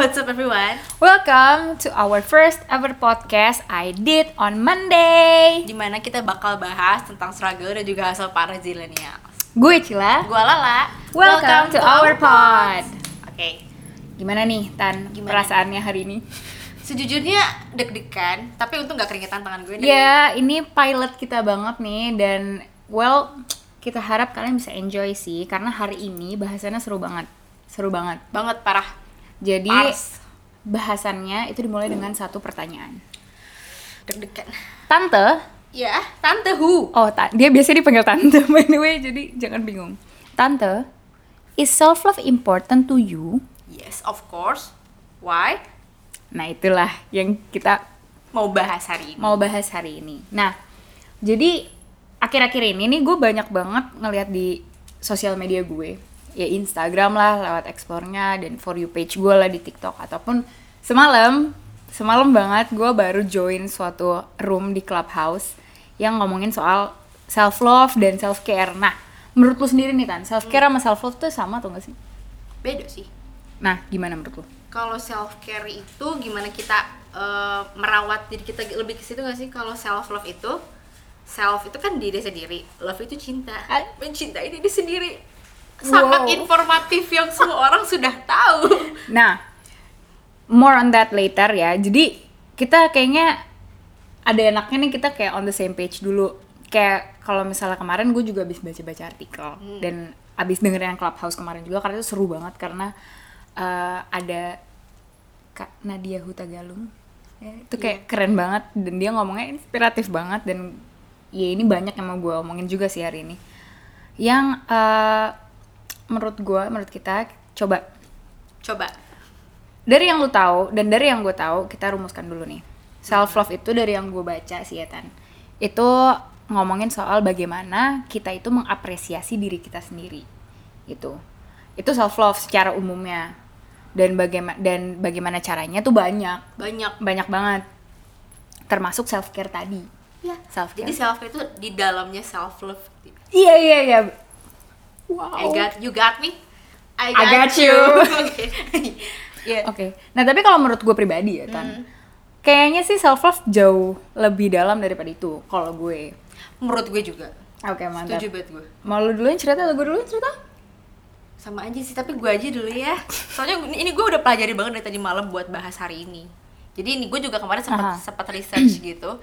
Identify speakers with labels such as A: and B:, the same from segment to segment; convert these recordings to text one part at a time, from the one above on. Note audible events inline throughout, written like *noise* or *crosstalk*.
A: what's up everyone?
B: Welcome to our first ever podcast I did on Monday.
A: Di mana kita bakal bahas tentang struggle dan juga hasil para zillennials.
B: Gue Cila.
A: Gua Lala.
B: Welcome, to, our pod.
A: Oke,
B: Gimana nih Tan
A: Gimana?
B: perasaannya hari ini?
A: sejujurnya deg-degan, tapi untung gak keringetan tangan gue.
B: Ya, ini pilot kita banget nih dan well kita harap kalian bisa enjoy sih karena hari ini bahasannya seru banget. Seru banget.
A: Banget parah.
B: Jadi
A: Pars.
B: bahasannya itu dimulai dengan satu pertanyaan.
A: Deg-degan.
B: Tante,
A: Ya, tante Hu.
B: Oh, ta- dia biasanya dipanggil tante *laughs* by the way, jadi jangan bingung. Tante, is self love important to you?
A: Yes, of course. Why?
B: Nah, itulah yang kita
A: Mau bahas hari ini.
B: mau bahas hari ini. Nah, jadi akhir-akhir ini nih gue banyak banget ngeliat di sosial media gue, ya Instagram lah, lewat explore-nya dan for you page gue lah di TikTok ataupun semalam, semalam banget gue baru join suatu room di clubhouse yang ngomongin soal self love dan self care. Nah, menurut lu sendiri nih Tan, self care sama self love tuh sama atau gak sih?
A: Beda sih.
B: Nah, gimana menurut lu?
A: Kalau self care itu gimana kita eh, merawat diri kita lebih ke situ gak sih? Kalau self love itu self itu kan diri sendiri, love itu cinta. Mencintai diri sendiri. Sangat
B: Wow.
A: informatif yang semua *laughs* orang sudah tahu.
B: Nah, more on that later ya. Jadi kita kayaknya ada enaknya nih kita kayak on the same page dulu. Kayak kalau misalnya kemarin gue juga habis baca-baca artikel dan habis dengerin yang Clubhouse kemarin juga karena itu seru banget karena eh, ada Kak Nadia Hutagalung. Ya, itu kayak keren banget dan dia ngomongnya inspiratif banget dan ya ini banyak yang mau gue omongin juga sih hari ini. Yang eh, menurut gue, menurut kita coba.
A: Coba.
B: dari yang lu tahu dan dari yang gue tahu kita rumuskan dulu nih. Self love itu dari yang gue baca sih ya Tan itu ngomongin soal bagaimana kita itu mengapresiasi diri kita sendiri gitu. Itu self love secara umumnya. Dan bagaimana dan bagaimana caranya tuh banyak.
A: Banyak.
B: banyak banget. Termasuk self care tadi.
A: Ya.
B: self care
A: Jadi self care itu di dalamnya self love.
B: iya iya iya wow
A: I got you got me. I
B: I got you. *laughs*
A: Oke. *laughs* Iya.
B: Oke. Nah, tapi kalau menurut gue pribadi ya, Tan. Kayaknya sih self love jauh lebih dalam daripada itu kalau gue.
A: Menurut gue juga.
B: Oke, mantap.
A: Setuju banget gue.
B: Mau lu dulu yang cerita atau gue dulu yang cerita?
A: sama aja sih tapi gue aja dulu ya soalnya ini gue udah pelajari banget dari tadi malam buat bahas hari ini jadi ini gue juga kemarin sempat sempat research gitu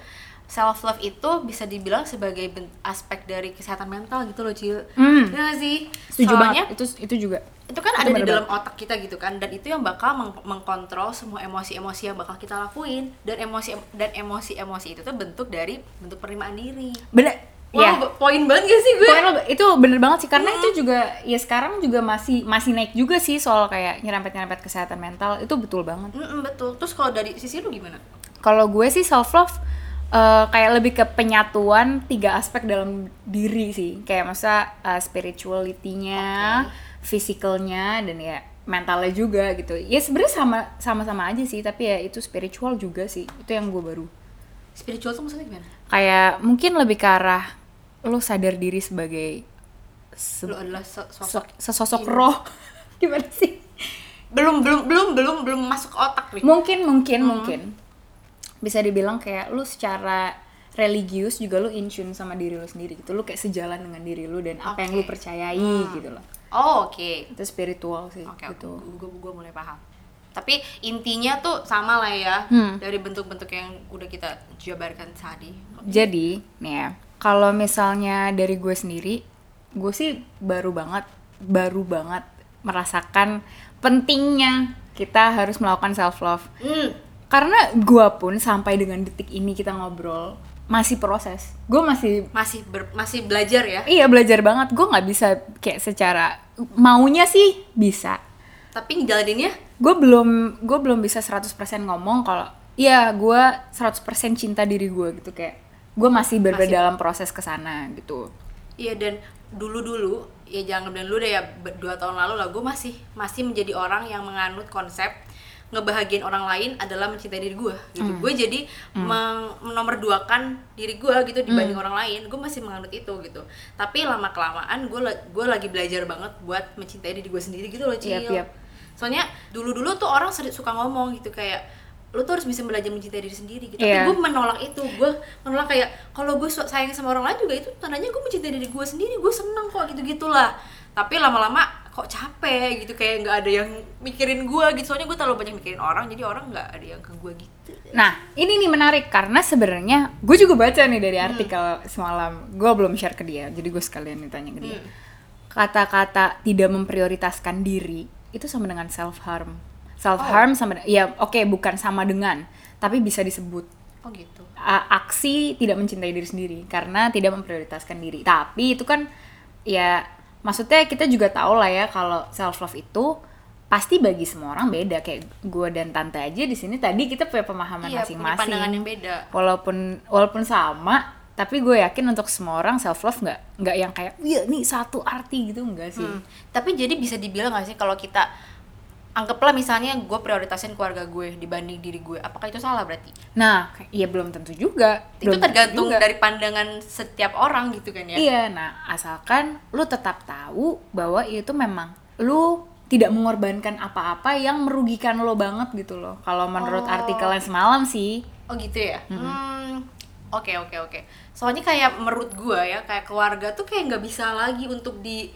A: self love itu bisa dibilang sebagai aspek dari kesehatan mental gitu loh Cil
B: Hmm.
A: Nggak sih
B: Setuju
A: soalnya
B: banget. Itu itu juga.
A: itu kan
B: Itu
A: ada di
B: bener
A: dalam otak kita gitu kan dan itu yang bakal meng- mengkontrol semua emosi-emosi yang bakal kita lakuin dan emosi dan emosi-emosi itu tuh bentuk dari bentuk penerimaan diri
B: Bener.
A: Wah,
B: ya.
A: poin banget gak sih gue?
B: Pokoknya lo- itu bener banget sih karena itu juga ya sekarang juga masih masih naik juga sih soal kayak nyerempet-nyerempet kesehatan mental itu betul banget.
A: Mm-mm, betul. Terus kalau dari sisi lu gimana?
B: Kalau gue sih self love eh, kayak lebih ke penyatuan tiga aspek dalam diri sih. Kayak masa uh, spirituality-nya, physicalnya dan ya mentalnya juga gitu. Ya sebenarnya sama sama-sama aja sih, tapi ya itu spiritual juga sih. Itu yang gue baru.
A: Spiritual tuh maksudnya gimana?
B: Kayak mungkin lebih ke arah lo sadar diri sebagai se-
A: Lu adalah sosok
B: sosok sesosok roh. *laughs* Gimana sih?
A: belum belum belum belum belum masuk otak nih.
B: mungkin mungkin mungkin bisa dibilang kayak lu secara religius juga lu in tune sama diri lu sendiri gitu lu kayak sejalan dengan diri lu dan apa yang lu percayai gitu loh
A: Oh, oke.
B: itu spiritual sih
A: Oke,
B: gitu
A: gue gue mulai paham. Tapi intinya tuh sama lah ya
B: Hmm.
A: dari bentuk-bentuk yang udah kita jabarkan tadi.
B: jadi nih ya kalau misalnya dari gue sendiri gue sih baru banget baru banget merasakan pentingnya kita harus melakukan self love
A: Hmm.
B: Karena gue pun sampai dengan detik ini kita ngobrol masih proses gue masih
A: Masih ber- masih belajar ya.
B: Iya belajar banget. Gue nggak bisa kayak secara maunya sih bisa.
A: Tapi ngejalaninnya
B: Gue belum gue belum bisa 100% ngomong kalau iya gue 100% cinta diri gue gitu kayak gue masih berada
A: Masih.
B: dalam proses ke sana gitu.
A: Iya dan dulu-dulu ya jangan dulu deh ya dua tahun lalu lah gue masih masih menjadi orang yang menganut konsep ngebahagiain orang lain adalah mencintai diri gue gitu. Gue jadi meng- menomorduakan diri gue gitu dibanding orang lain. Gue masih menganut itu gitu. Tapi lama kelamaan gue gue lagi belajar banget buat mencintai diri gue sendiri gitu loh Cil.
B: Yap, yap.
A: soalnya dulu dulu tuh orang suka ngomong gitu kayak lu tuh harus bisa belajar mencintai diri sendiri gitu.
B: Iya.
A: tapi gue menolak itu. Gue menolak kayak kalau gue sayang sama orang lain juga itu tandanya gue mencintai diri gue sendiri. Gue seneng kok gitu gitulah tapi lama-lama kok capek gitu kayak nggak ada yang mikirin gue gitu soalnya gue terlalu banyak mikirin orang jadi orang nggak ada yang ke gue gitu
B: Nah, ini nih menarik karena sebenarnya gue juga baca nih dari
A: Hmm.
B: artikel semalam. Gue belum share ke dia, jadi gue sekalian nih tanya ke dia.
A: Hmm.
B: Kata-kata tidak memprioritaskan diri itu sama dengan self harm. Self harm sama ya oke bukan sama dengan, tapi bisa disebut
A: oh gitu
B: a- aksi tidak mencintai diri sendiri karena tidak memprioritaskan diri. Tapi itu kan ya maksudnya kita juga tahu lah ya kalau self love itu pasti bagi semua orang beda kayak gue dan tante aja di sini tadi kita punya pemahaman
A: iya punya
B: masing-masing.
A: pandangan yang beda
B: Walaupun walaupun sama, tapi gue yakin untuk semua orang self love nggak nggak yang kayak iya nih satu arti gitu enggak sih.
A: Hmm. Tapi jadi bisa dibilang gak sih kalau kita anggaplah misalnya gue prioritasin keluarga gue dibanding diri gue, apakah itu salah berarti?
B: Nah, iya belum tentu juga.
A: itu
B: Belum
A: tergantung
B: juga.
A: dari pandangan setiap orang gitu kan ya.
B: Iya, nah asalkan lu tetap tahu bahwa itu memang lu tidak mengorbankan apa-apa yang merugikan lo banget gitu loh. Kalau menurut
A: Oh.
B: artikel yang semalam sih,
A: Oh gitu ya. Hmm. Oke oke oke. Soalnya kayak menurut gue ya kayak keluarga tuh kayak nggak bisa lagi untuk di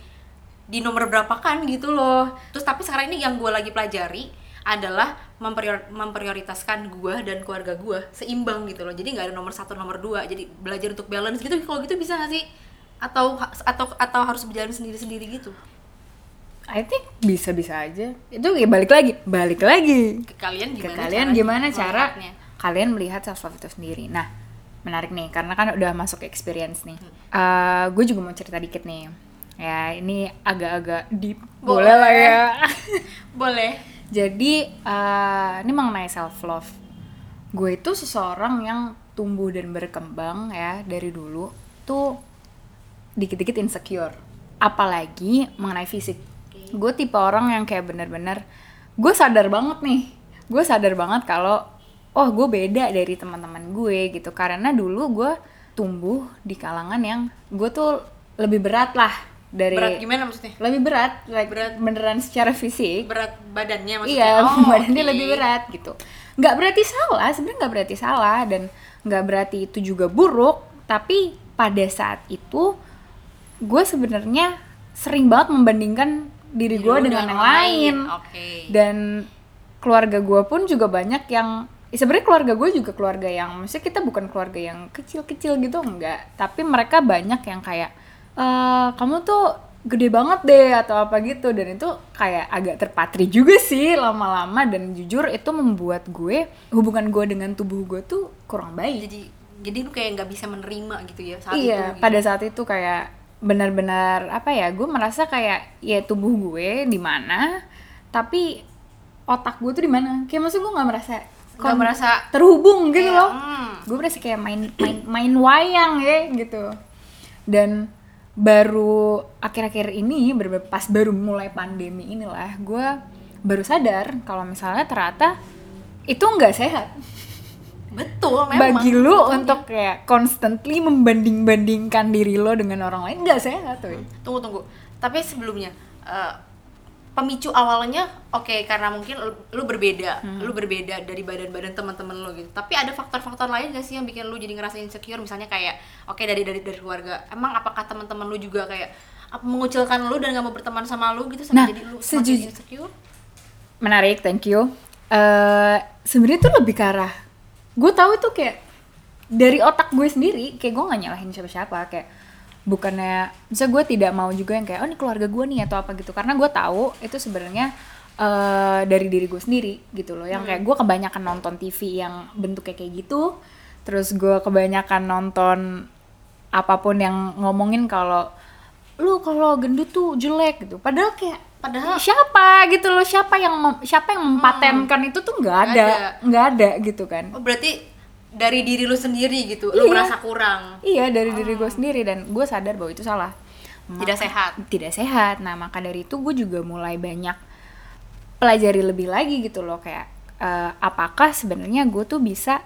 A: di nomor berapa kan gitu loh. Terus tapi sekarang ini yang gue lagi pelajari adalah memprior- memprioritaskan gue dan keluarga gue seimbang gitu loh. Jadi nggak ada nomor satu nomor dua. Jadi belajar untuk balance gitu. Kalau gitu bisa nggak sih? Atau atau atau harus berjalan sendiri sendiri gitu?
B: I think bisa-bisa aja. Itu ya balik lagi, balik lagi
A: Ke kalian
B: ke
A: gimana?
B: kalian
A: caranya
B: gimana cara kalian melihat self love itu sendiri. Nah, menarik nih karena kan udah masuk ke experience nih.
A: Hmm.
B: gue juga mau cerita dikit nih. Ya, ini agak-agak deep.
A: Boleh.
B: Boleh lah ya. *laughs*
A: Boleh.
B: Jadi eh, ini mengenai self love. Gue itu seseorang yang tumbuh dan berkembang ya dari dulu tuh dikit-dikit insecure. Apalagi mengenai fisik. Gue tipe orang yang kayak bener-bener gue sadar banget nih. Gue sadar banget kalau oh gue beda dari teman-teman gue gitu. Karena dulu gue tumbuh di kalangan yang gue tuh lebih berat lah dari
A: Berat gimana maksudnya?
B: lebih berat, like
A: Berat.
B: beneran secara fisik
A: Berat badannya maksudnya?
B: Iya,
A: Oh, *laughs*
B: badannya
A: oke.
B: lebih berat gitu. Nggak berarti salah, sebenarnya nggak berarti salah dan nggak berarti itu juga buruk. Tapi pada saat itu gue sebenarnya sering banget membandingkan diri gue dengan
A: dengan
B: yang lain.
A: lain. Oke.
B: Dan keluarga gue pun juga banyak yang ya sebenarnya keluarga gue juga keluarga yang maksudnya kita bukan keluarga yang kecil-kecil gitu enggak tapi mereka banyak yang kayak eh kamu tuh gede banget deh atau apa gitu. Dan itu kayak agak terpatri juga sih lama-lama. Dan jujur itu membuat gue hubungan gue dengan tubuh gue tuh kurang baik.
A: Jadi jadi lu kayak nggak bisa menerima gitu ya saat
B: iya
A: itu gitu.
B: pada saat itu kayak benar-benar apa ya gue merasa kayak ya tubuh gue di mana tapi otak gue tuh di mana. Kayak maksud gue nggak merasa
A: Nggak merasa
B: terhubung gitu
A: kayak,
B: loh.
A: hmm.
B: gue berasa kayak main main main wayang ya gitu. Dan baru akhir-akhir ini pas baru mulai pandemi inilah gue baru sadar kalau misalnya ternyata itu nggak sehat.
A: Betul memang.
B: Bagi lu
A: Betul.
B: untuk kayak constantly membanding-bandingkan diri lo dengan orang lain nggak sehat tuh
A: tunggu tunggu. Tapi sebelumnya eh, pemicu awalnya oke karena mungkin lu, lu berbeda
B: Hmm.
A: lu berbeda dari badan-badan teman-teman lu gitu. Tapi ada faktor-faktor lain gak sih yang bikin lu jadi ngerasa insecure? Misalnya kayak oke dari dari dari keluarga. Emang apakah teman-teman lu juga kayak apa mengucilkan lu dan gak mau berteman sama lu gitu
B: Nah,
A: sampai jadi lu semakin insecure?
B: Menarik thank you. Eh sebenarnya tuh lebih ke arah gue tahu itu kayak dari otak gue sendiri kayak gue nggak nyalahin siapa-siapa kayak bukannya bisa gue tidak mau juga yang kayak oh ini keluarga gue nih atau apa gitu. Karena gue tahu itu sebenarnya eh dari diri gue sendiri gitu loh. Yang kayak gue kebanyakan nonton TV yang bentuknya kayak gitu. Terus gue kebanyakan nonton apa pun yang ngomongin kalau lu kalau gendut tuh jelek gitu. Padahal kayak
A: padahal
B: siapa gitu loh. Siapa yang siapa yang mempatenkan itu tuh nggak ada.
A: Nggak ada.
B: ada gitu kan.
A: Oh, berarti dari diri lu sendiri gitu. Lu
B: Iya.
A: merasa kurang.
B: Iya dari diri gue sendiri dan gue sadar bahwa itu salah.
A: Tidak sehat.
B: Tidak sehat. Nah maka dari itu gue juga mulai banyak pelajari lebih lagi gitu loh. Kayak eh, apakah sebenarnya gue tuh bisa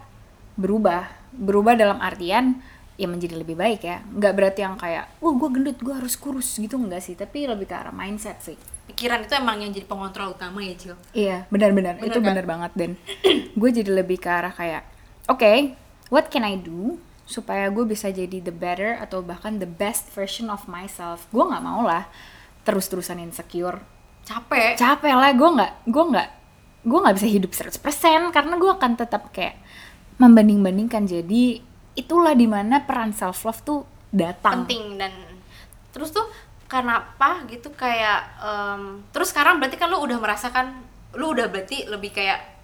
B: berubah? Berubah dalam artian ya menjadi lebih baik ya. Nggak berarti yang kayak wah gue gendut gue harus kurus gitu. Enggak sih. Tapi lebih ke arah mindset sih.
A: Pikiran itu emang yang jadi pengontrol utama ya Cil.
B: Iya, benar-benar.
A: Benar
B: Itu
A: kan?
B: benar banget dan. Gue jadi lebih ke arah kayak, oke, what can I do supaya gue bisa jadi the better atau bahkan the best version of myself. Gue nggak mau lah terus-terusan insecure.
A: capek
B: Capek lah, gue nggak, gue nggak, gue nggak bisa hidup 100% karena gue akan tetap kayak membanding-bandingkan. Jadi itulah di mana peran self love tuh datang.
A: penting dan terus tuh kenapa gitu kayak em, terus sekarang berarti kan lu udah merasakan lu udah berarti lebih kayak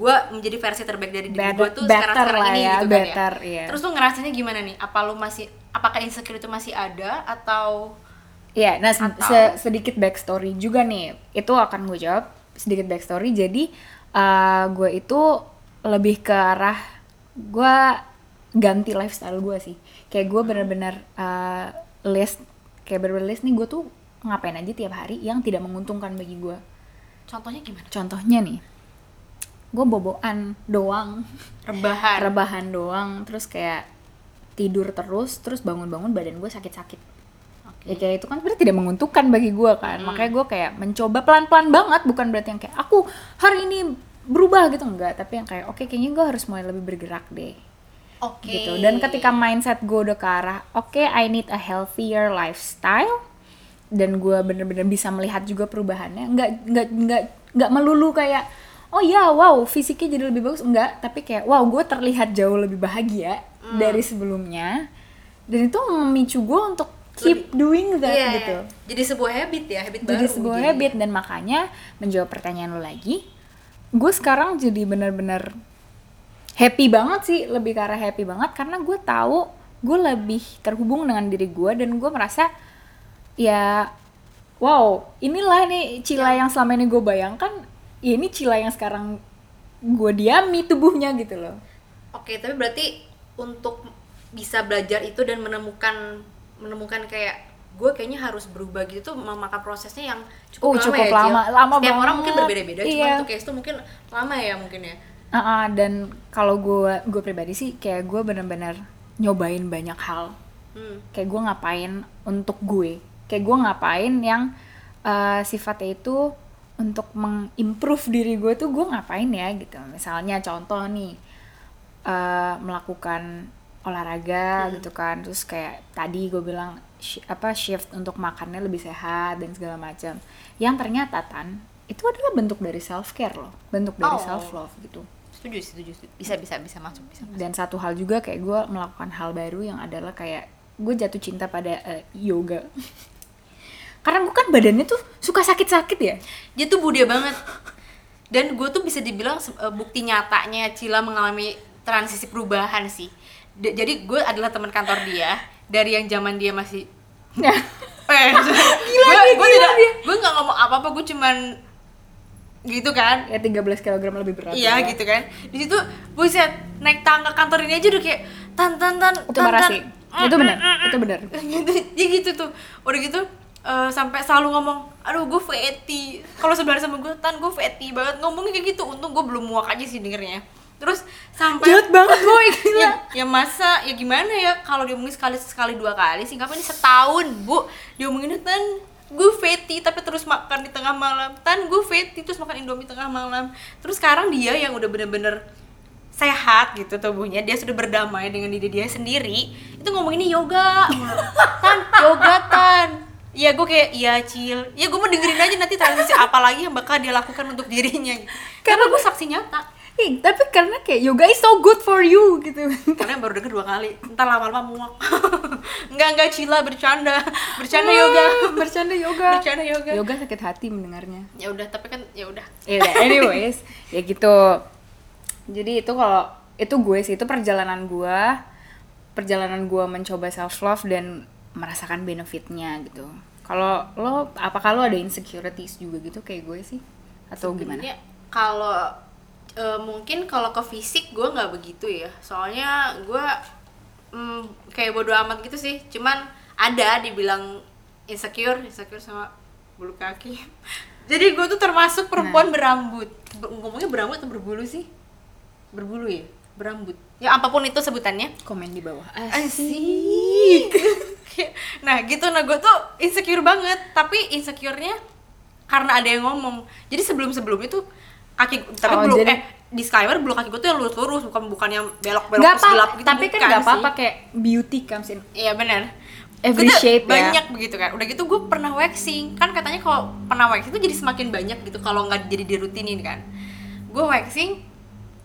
A: gue menjadi versi terbaik dari diri gue tuh sekarang sekarang ini
B: ya,
A: gitu
B: better,
A: kan ya
B: iya.
A: terus lu ngerasanya gimana nih apa lu masih apakah insecure itu masih ada atau
B: Iya, nah se-
A: Atau-
B: se- sedikit backstory juga nih. Itu akan gue jawab sedikit backstory. Jadi uh, gue itu lebih ke arah gue ganti lifestyle gue sih. Kayak gue bener-bener uh, list kayak bener-bener list nih gue tuh ngapain aja tiap hari yang tidak menguntungkan bagi gue.
A: contohnya gimana
B: Contohnya nih, gue boboan doang,
A: rebahan.
B: Rebahan doang, terus kayak tidur terus, terus bangun-bangun badan gue sakit-sakit.
A: Oke.
B: ya kayak itu kan sebenarnya tidak menguntungkan bagi gue kan. Makanya gue kayak mencoba pelan-pelan banget. Bukan berarti yang kayak aku hari ini berubah gitu. Enggak. Tapi yang kayak oke kayaknya gue harus mulai lebih bergerak deh.
A: Oke.
B: Gitu. Dan ketika mindset gue udah ke arah oke I need a healthier lifestyle dan gue bener-bener bisa melihat juga perubahannya nggak nggak nggak nggak melulu kayak oh ya wow fisiknya jadi lebih bagus. Enggak tapi kayak wow gue terlihat jauh lebih bahagia dari sebelumnya. Dan itu memicu gue untuk keep doing that
A: Iya,
B: gitu.
A: Jadi sebuah habit ya habit
B: jadi
A: baru
B: sebuah
A: jadi.
B: habit. Dan makanya menjawab pertanyaan lo lagi gue sekarang jadi benar-benar happy banget sih. Lebih ke arah happy banget karena gue tahu gue lebih terhubung dengan diri gue dan gue merasa ya wow inilah nih Cila yang selama ini gue bayangkan ya ini Cila yang sekarang gue diami tubuhnya gitu loh
A: Oke, tapi berarti untuk bisa belajar itu dan menemukan menemukan kayak gue kayaknya harus berubah gitu tuh memakan prosesnya yang cukup lama
B: cukup
A: ya, Cil?
B: lama, lama
A: Setiap orang mungkin
B: banget.
A: berbeda-beda, cuma
B: Iya.
A: untuk case tuh mungkin lama ya mungkin ya.
B: Ah, ah, dan kalau gue gue pribadi sih kayak gue bener-bener nyobain banyak hal
A: Hmm.
B: kayak gue ngapain untuk gue kayak gue ngapain yang uh, sifatnya itu untuk mengimprove diri gue tuh gue ngapain ya gitu. Misalnya contoh nih uh, melakukan olahraga gitu kan. Terus kayak tadi gue bilang shi- apa shift untuk makannya lebih sehat dan segala macam. Yang ternyata tan itu adalah bentuk dari self care loh. Bentuk dari
A: Oh.
B: self love gitu.
A: Setuju, setuju, setuju. Bisa, bisa, bisa masuk, bisa masuk.
B: dan satu hal juga kayak gue melakukan hal baru yang adalah kayak gue jatuh cinta pada eh, yoga karena gue kan badannya tuh suka sakit-sakit ya.
A: Dia tuh Buddha banget. Dan gue tuh bisa dibilang eh, bukti nyatanya Cila mengalami transisi perubahan sih. D- jadi gue adalah teman kantor dia. Dari yang zaman dia masih *laughs* eh *laughs* gila gue gue tidak gue nggak ngomong apa apa gue cuman gitu kan.
B: Ya 13 kg lebih berat
A: iya
B: ya.
A: gitu kan. Di situ buset naik tangga kantor ini aja udah kayak tan tan tan
B: itu
A: tan,
B: marah
A: tan.
B: sih. Itu benar. itu benar. *laughs*
A: Gitu ya gitu tuh. Udah gitu eh, sampai selalu ngomong aduh gue fatty kalau sebenarnya sama gue tan gue fatty banget. Ngomongnya kayak gitu untung gue belum muak aja sih dengernya. Terus sampai
B: jahat banget boy. gila.
A: Ya, ya masa ya gimana ya? Kalau diomongin sekali sekali dua kali sih ngapain ini setahun bu? Diomongin tan gue fatty tapi terus makan di tengah malam. Tan gue fatty terus makan indomie tengah malam. Terus sekarang dia yang udah bener-bener sehat gitu tubuhnya dia sudah berdamai dengan diri dia sendiri itu ngomonginnya yoga. Tan yoga tan ya gue kayak iya cil. Ya gue mau dengerin aja nanti transisi apa lagi yang bakal dia lakukan untuk dirinya. Karena gue saksi nyata.
B: Ih, tapi karena kayak yoga is so good for you gitu.
A: Karena baru denger dua kali. Ntar lama-lama muak. *laughs* Enggak enggak cila bercanda. Bercanda yoga.
B: bercanda yoga.
A: Bercanda yoga.
B: Yoga sakit hati mendengarnya.
A: Ya udah tapi kan ya udah.
B: Ya udah anyways *laughs* ya gitu. Jadi itu kalau itu gue sih itu perjalanan gue perjalanan gue mencoba self love dan merasakan benefitnya gitu. Kalau lo apakah lo ada insecurities juga gitu kayak gue sih? Atau gimana?
A: Sebenarnya kalau e, mungkin kalau ke fisik gue nggak begitu ya. Soalnya gue mm, kayak bodo amat gitu sih. Cuman ada dibilang insecure insecure sama bulu kaki. *laughs* Jadi gue tuh termasuk perempuan berambut. Ber- ngomongnya berambut atau berbulu sih? Berbulu ya? Berambut. Ya apa pun itu sebutannya.
B: Komen di bawah.
A: Asik *laughs* nah gitu. Nah gue tuh insecure banget. Tapi insecure-nya karena ada yang ngomong. Jadi sebelum sebelum itu kaki tapi
B: Oh,
A: belum
B: jadi-
A: eh disclaimer bulu kaki gue tuh yang lurus lurus bukan bukan yang belok belok
B: apa,
A: gelap gitu.
B: tapi kan nggak apa-apa
A: sih.
B: kayak beauty comes in.
A: Iya benar.
B: Every
A: Itu
B: shape ya.
A: banyak begitu kan udah gitu gue pernah waxing. Kan katanya kalau pernah waxing itu jadi semakin banyak gitu kalau nggak jadi dirutinin kan. Gue waxing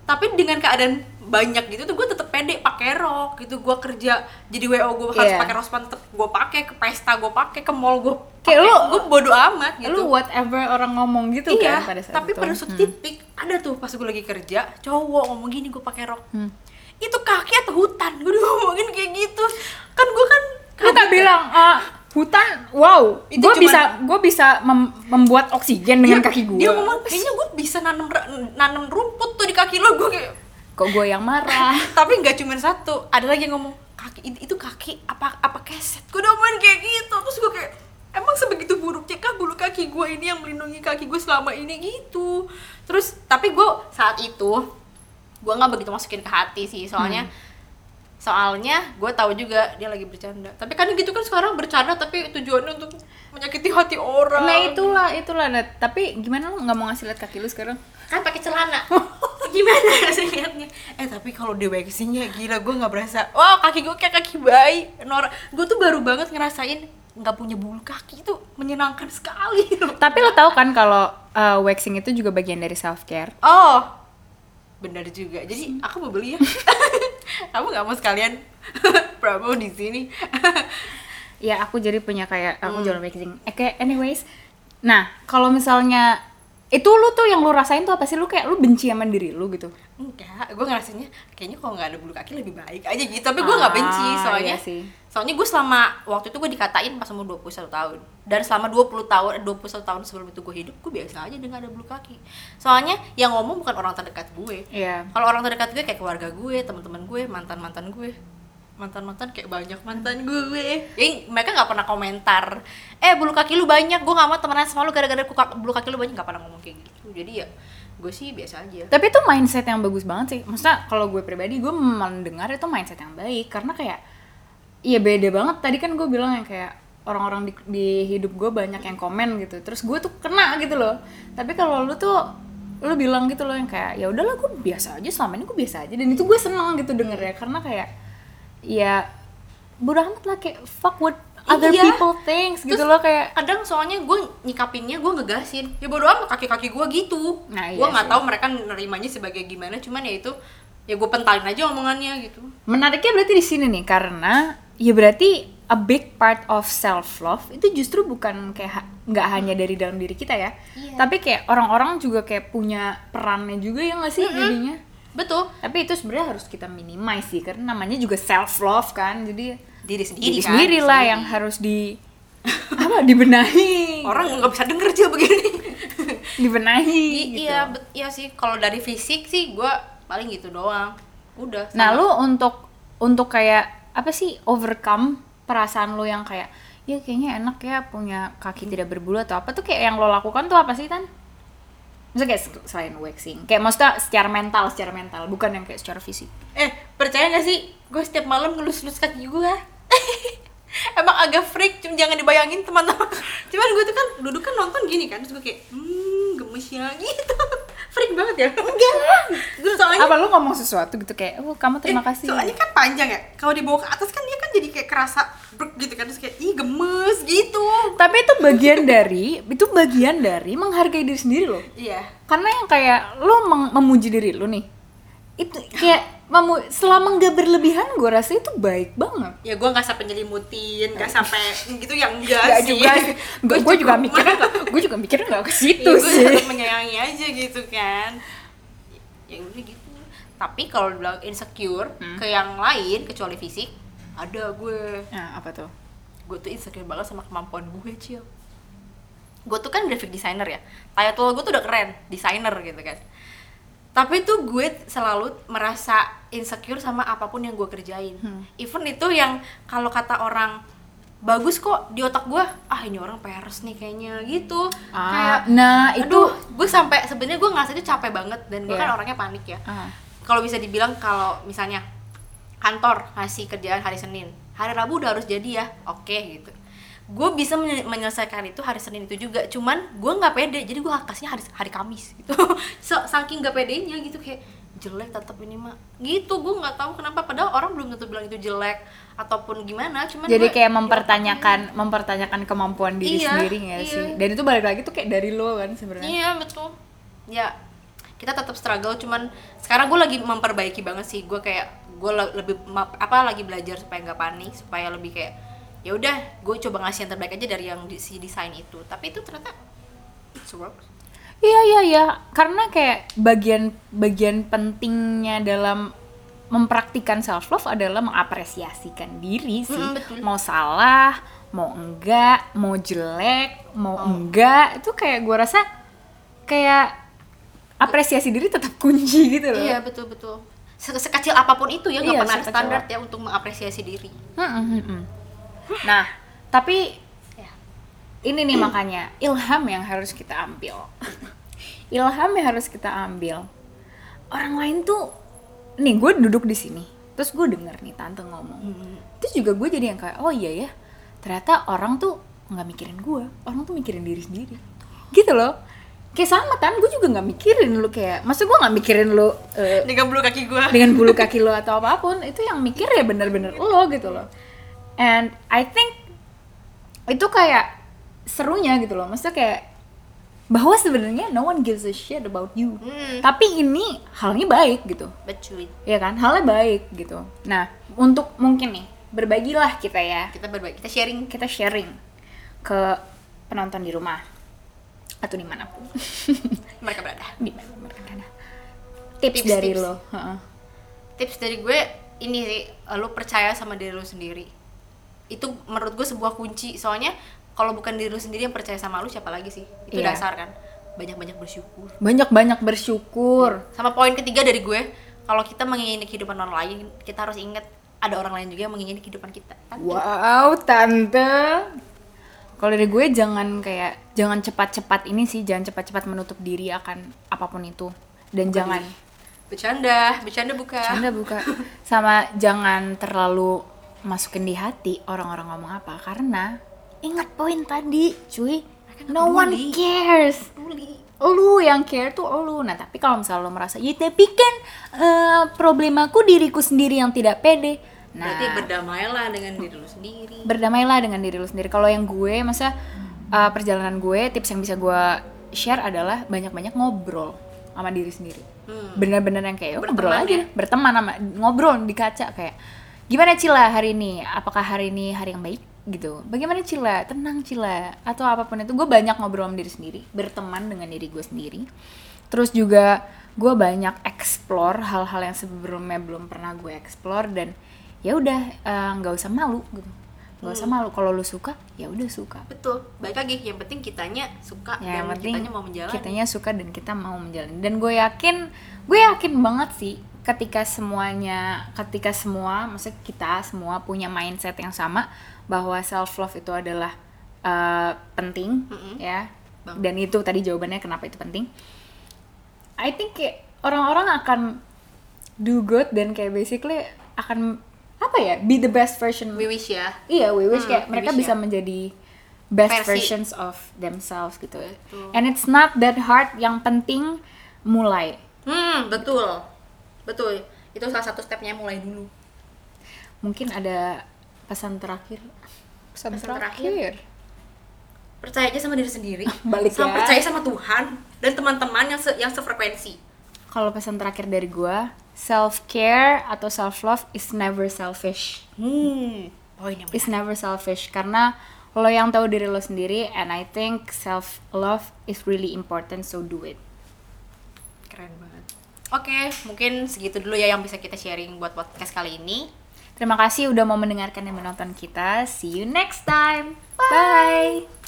A: tapi dengan keadaan banyak gitu tuh gue pede pakai rok gitu. Gue kerja jadi wo gue harus
B: Iya.
A: pakai rospan tetep gue pakai ke pesta gue pakai ke mall gue
B: Kayak lu-
A: gue bodo amat gitu.
B: lu whatever orang ngomong gitu
A: iya
B: kan pada saat
A: tapi
B: itu.
A: pada suatu titik ada tuh pas gue lagi kerja cowok ngomong gini gue pakai rok.
B: Hmm.
A: itu kaki atau hutan? Gue ngomongin kayak gitu. Kan gue kan
B: lu tak bilang ah, hutan wow.
A: Itu
B: gue bisa gue bisa mem- membuat oksigen dengan
A: Dia-
B: kaki gue
A: Dia ngomong kayaknya gue bisa nanam nanam rumput tuh di kaki lo gue kayak
B: kok gue yang marah? *laughs*
A: Tapi nggak cuma satu. Ada lagi yang ngomong kaki itu, kaki apa apa keset? Gue udah ngomongin kayak gitu. Terus gue kayak emang sebegitu buruknya kah bulu kaki gue ini yang melindungi kaki gue selama ini? Gitu. Terus tapi gue saat itu gue nggak begitu masukin ke hati sih. Soalnya soalnya gue tahu juga dia lagi bercanda. Tapi kan gitu kan sekarang bercanda tapi tujuannya untuk menyakiti hati orang.
B: Nah itulah itulah nah, tapi gimana lu nggak mau ngasih lihat kaki lu sekarang?
A: Kan pakai celana *laughs* gimana rasanya liatnya? Eh tapi kalau di waxingnya gila gue nggak berasa. Wah kaki gue kayak kaki bayi Nora. Gue tuh baru banget ngerasain nggak punya bulu kaki itu menyenangkan sekali.
B: Tapi lo tahu kan kalau uh, waxing itu juga bagian dari self care
A: oh benar juga. Jadi aku mau beli ya. *laughs* Kamu nggak mau sekalian *laughs* promo di sini?
B: Ya aku jadi punya kayak aku jualan waxing. Oke anyways nah kalau misalnya itu lu tuh yang lu rasain tuh apa sih? Lu kayak lu benci sama diri lu gitu?
A: Enggak gue ngerasainnya kayaknya kalau nggak ada bulu kaki lebih baik aja gitu. Tapi gue nggak benci
B: Ah,
A: soalnya
B: iya sih.
A: soalnya gue selama waktu itu gue dikatain pas umur 21 tahun. Dan selama 20 tahun 21 tahun sebelum itu gue hidup gue biasa aja dengan ada bulu kaki. Soalnya yang ngomong bukan orang terdekat gue.
B: Iya.
A: kalau orang terdekat gue kayak keluarga gue teman-teman gue mantan mantan gue mantan mantan kayak banyak mantan gue jadi mereka nggak pernah komentar eh bulu kaki lu banyak gue nggak mau temenan sama lu gara-gara bulu kaki lu banyak nggak pernah ngomong kayak gitu jadi ya gue sih biasa aja
B: Tapi itu mindset yang bagus banget sih. Maksudnya kalau gue pribadi gue mendengar itu mindset yang baik karena kayak iya beda banget. Tadi kan gue bilang yang kayak orang-orang di, di hidup gue banyak yang komen gitu. Terus gue tuh kena gitu loh. Tapi kalau lu tuh lu bilang gitu loh yang kayak ya udahlah gue biasa aja selama ini gue biasa aja dan itu gue seneng gitu denger ya karena kayak ya bodo amat lah kayak fuck what other
A: Iya.
B: people thinks gitu
A: Terus
B: loh kayak
A: kadang soalnya gue nyikapinnya gue ngegasin. Ya bodo amat kaki-kaki gue gitu.
B: Nah, iya
A: gue nggak tahu mereka nerimanya sebagai gimana cuman ya itu ya gue pentalin aja omongannya gitu.
B: Menariknya berarti di sini nih karena ya berarti a big part of self love itu justru bukan kayak ha- nggak hanya dari dalam diri kita ya,
A: Iya.
B: tapi kayak orang-orang juga kayak punya perannya juga ya nggak sih jadinya.
A: Betul
B: Tapi itu sebenarnya harus kita minimize sih karena namanya juga self love kan, jadi
A: diri sendiri
B: diri
A: kan,
B: sendiri lah yang harus di apa dibenahi,
A: orang nggak bisa denger aja begini *laughs*
B: dibenahi.
A: I-
B: gitu.
A: iya iya sih kalau dari fisik sih gue paling gitu doang udah
B: Nah,
A: sama.
B: lu untuk untuk kayak apa sih overcome perasaan lu yang kayak ya kayaknya enak ya punya kaki tidak berbulu atau apa tuh kayak yang lo lakukan tuh apa sih tan? Maksudnya kayak se- selain waxing, kayak maksudnya secara mental, secara mental, bukan yang kayak secara fisik.
A: eh percaya gak sih? Gue setiap malam ngelus-ngelus kaki gue *laughs* emang agak freak cuma jangan dibayangin teman-teman. *laughs* Cuman gue tuh kan duduk kan nonton gini kan terus gue kayak hmm gemes ya gitu freak banget ya? Enggak. Soalnya
B: Apa lu ngomong sesuatu gitu kayak, oh kamu terima
A: eh,
B: kasih.
A: soalnya kan panjang ya. Kalau dibawa ke atas kan dia kan jadi kayak kerasa brek gitu kan. Terus kayak ih gemes gitu.
B: Tapi itu bagian dari, itu bagian dari menghargai diri sendiri loh.
A: iya.
B: Karena yang kayak lu memuji diri lu nih, itu kayak memu selama nggak berlebihan gue rasa itu baik banget.
A: ya gue nggak sampai nyelimutin nggak sampai gitu yang enggak
B: Gak
A: sih
B: juga. *laughs* Gue juga mikirnya gak, gue juga mikirnya gak ke situ
A: ya, gue
B: sih.
A: tetap menyayangi aja gitu kan ya udah gitu tapi kalau bilang insecure
B: Hmm.
A: ke yang lain kecuali fisik ada gue
B: Nah, apa tuh?
A: gue tuh insecure banget sama kemampuan gue cil gue tuh kan graphic designer ya title gue tuh udah keren designer gitu kan tapi tuh gue selalu merasa insecure sama apa pun yang gue kerjain
B: Hmm.
A: even itu yang kalau kata orang bagus kok di otak gue ah ini orang peres nih kayaknya gitu
B: Ah, nah itu
A: aduh gue sampai sebenarnya gue ngerasa itu capek banget dan gue
B: Iya.
A: kan orangnya panik ya
B: Ah.
A: kalau bisa dibilang kalau misalnya kantor ngasih kerjaan hari Senin hari Rabu udah harus jadi ya oke gitu gue bisa menye- menyelesaikan itu hari Senin itu juga cuman gue nggak pede jadi gue kasihnya hari hari Kamis gitu *laughs* so, saking nggak pedenya gitu kayak jelek tetap ini mah gitu gue nggak tahu kenapa padahal orang belum tentu bilang itu jelek ataupun gimana cuman
B: Jadi kayak mempertanyakan mempertanyakan kemampuan diri
A: Iya,
B: sendiri nggak
A: iya.
B: sih? Dan itu balik lagi tuh kayak dari lo kan sebenarnya.
A: Iya betul. Ya kita tetap struggle cuman sekarang gue lagi memperbaiki banget sih gue kayak gue lebih apa lagi belajar supaya nggak panik supaya lebih kayak ya udah gue coba ngasih yang terbaik aja dari yang di, si desain itu tapi itu ternyata it's works
B: Iya iya iya, karena kayak bagian bagian pentingnya dalam mempraktikkan self love adalah mengapresiasikan diri sih.
A: Mm, betul.
B: Mau salah, mau enggak, mau jelek, mau enggak, itu kayak gua rasa kayak apresiasi diri tetap kunci gitu loh.
A: iya betul betul Se- sekecil apa pun itu ya nggak
B: Iya,
A: pernah ada standar
B: apa-
A: ya untuk mengapresiasi diri.
B: Nah, tapi
A: ya.
B: ini nih makanya ilham yang harus kita ambil. Ilham yang harus kita ambil. Orang lain tuh nih gue duduk di sini terus gue denger nih tante ngomong. Terus juga gue jadi yang kayak oh iya ya ternyata orang tuh nggak mikirin gue orang tuh mikirin diri sendiri. Gitu loh. Kayak sama kan gue juga nggak mikirin lu kayak masa gue nggak mikirin lu eh,
A: dengan bulu kaki gue.
B: dengan bulu kaki lo atau apa pun itu yang mikir ya bener-bener lo gitu loh and I think itu kayak serunya gitu loh. Maksudnya kayak bahwa sebenarnya no one gives a shit about you.
A: Hmm.
B: tapi ini halnya baik gitu.
A: Betul
B: ya kan? Halnya baik gitu. Nah untuk mungkin nih berbagilah kita ya.
A: Kita berbagi kita sharing.
B: Kita sharing ke penonton di rumah atau di mana pun. *laughs*
A: Mereka berada. *laughs*
B: Di mana mereka berada. tips,
A: Tips,
B: dari
A: tips.
B: lo heeh.
A: tips dari gue ini sih lu percaya sama diri lu sendiri itu menurut gue sebuah kunci. Soalnya kalau bukan diri lu sendiri yang percaya sama lu siapa lagi sih? Itu
B: Iya.
A: dasar kan. Banyak-banyak bersyukur.
B: Banyak-banyak bersyukur.
A: Sama poin ketiga dari gue kalau kita menginginkan kehidupan orang lain kita harus ingat ada orang lain juga yang menginginkan kehidupan kita. Kan?
B: Wow, tante. Kalau dari gue jangan kayak jangan cepat-cepat ini sih, jangan cepat-cepat menutup diri akan apa pun itu. Dan jangan
A: bercanda bercanda buka.
B: Anda buka. Sama jangan terlalu masukin di hati orang-orang ngomong apa karena ingat poin tadi, cuy. No one cares. Lu yang care tuh lu. Nah, tapi kalau misalnya lu merasa, "Ya, tapi kan eh, problemaku diriku sendiri yang tidak pede." Nah,
A: berarti berdamailah dengan diri lu sendiri
B: berdamailah dengan diri lu sendiri. Kalau yang gue, masa uh, perjalanan gue, tips yang bisa gue share adalah banyak-banyak ngobrol sama diri sendiri.
A: Hmm.
B: Bener-bener yang kayak "Oh, ngobrol aja,
A: ya?
B: berteman sama ngobrol di kaca kayak gimana Cila hari ini? Apakah hari ini hari yang baik? gitu. Bagaimana Cila? Tenang Cila atau apa pun itu gue banyak ngobrol sama diri sendiri, berteman dengan diri gue sendiri. Terus juga gue banyak explore hal-hal yang sebelumnya belum pernah gue explore dan ya udah eh, nggak usah malu gitu nggak usah malu kalau lu suka ya udah suka
A: betul baik lagi yang penting kitanya suka
B: ya yang
A: dan
B: penting
A: kitanya mau menjalani
B: kitanya suka dan kita mau menjalani dan gue yakin gue yakin banget sih ketika semuanya ketika semua maksudnya kita semua punya mindset yang sama bahwa self love itu adalah eh, penting
A: Mm-mm.
B: ya
A: Bang.
B: dan itu tadi jawabannya kenapa itu penting I think kayak orang-orang akan do good dan kayak basically akan apa ya be the best version
A: we wish ya
B: Iya, we wish
A: Hmm,
B: kayak
A: we
B: mereka
A: wish
B: bisa
A: ya.
B: menjadi best
A: Versi.
B: versions of themselves gitu.
A: Betul.
B: And it's not that hard. Yang penting mulai.
A: hmm betul betul itu salah satu stepnya mulai dulu
B: Mungkin ada pesan terakhir. Pesan,
A: Pesan
B: terakhir.
A: percaya aja sama diri sendiri *laughs*
B: Balik
A: sama
B: ya.
A: percaya sama Tuhan dan teman-teman yang se yang sefrekuensi
B: Kalau pesan terakhir dari gua, self care atau self love is never selfish.
A: hmm poin yang
B: Is never selfish karena lo yang tahu diri lo sendiri and I think self love is really important so do it.
A: keren banget oke mungkin segitu dulu ya yang bisa kita sharing buat podcast kali ini
B: Terima kasih udah mau mendengarkan dan menonton kita. See you next time. Bye.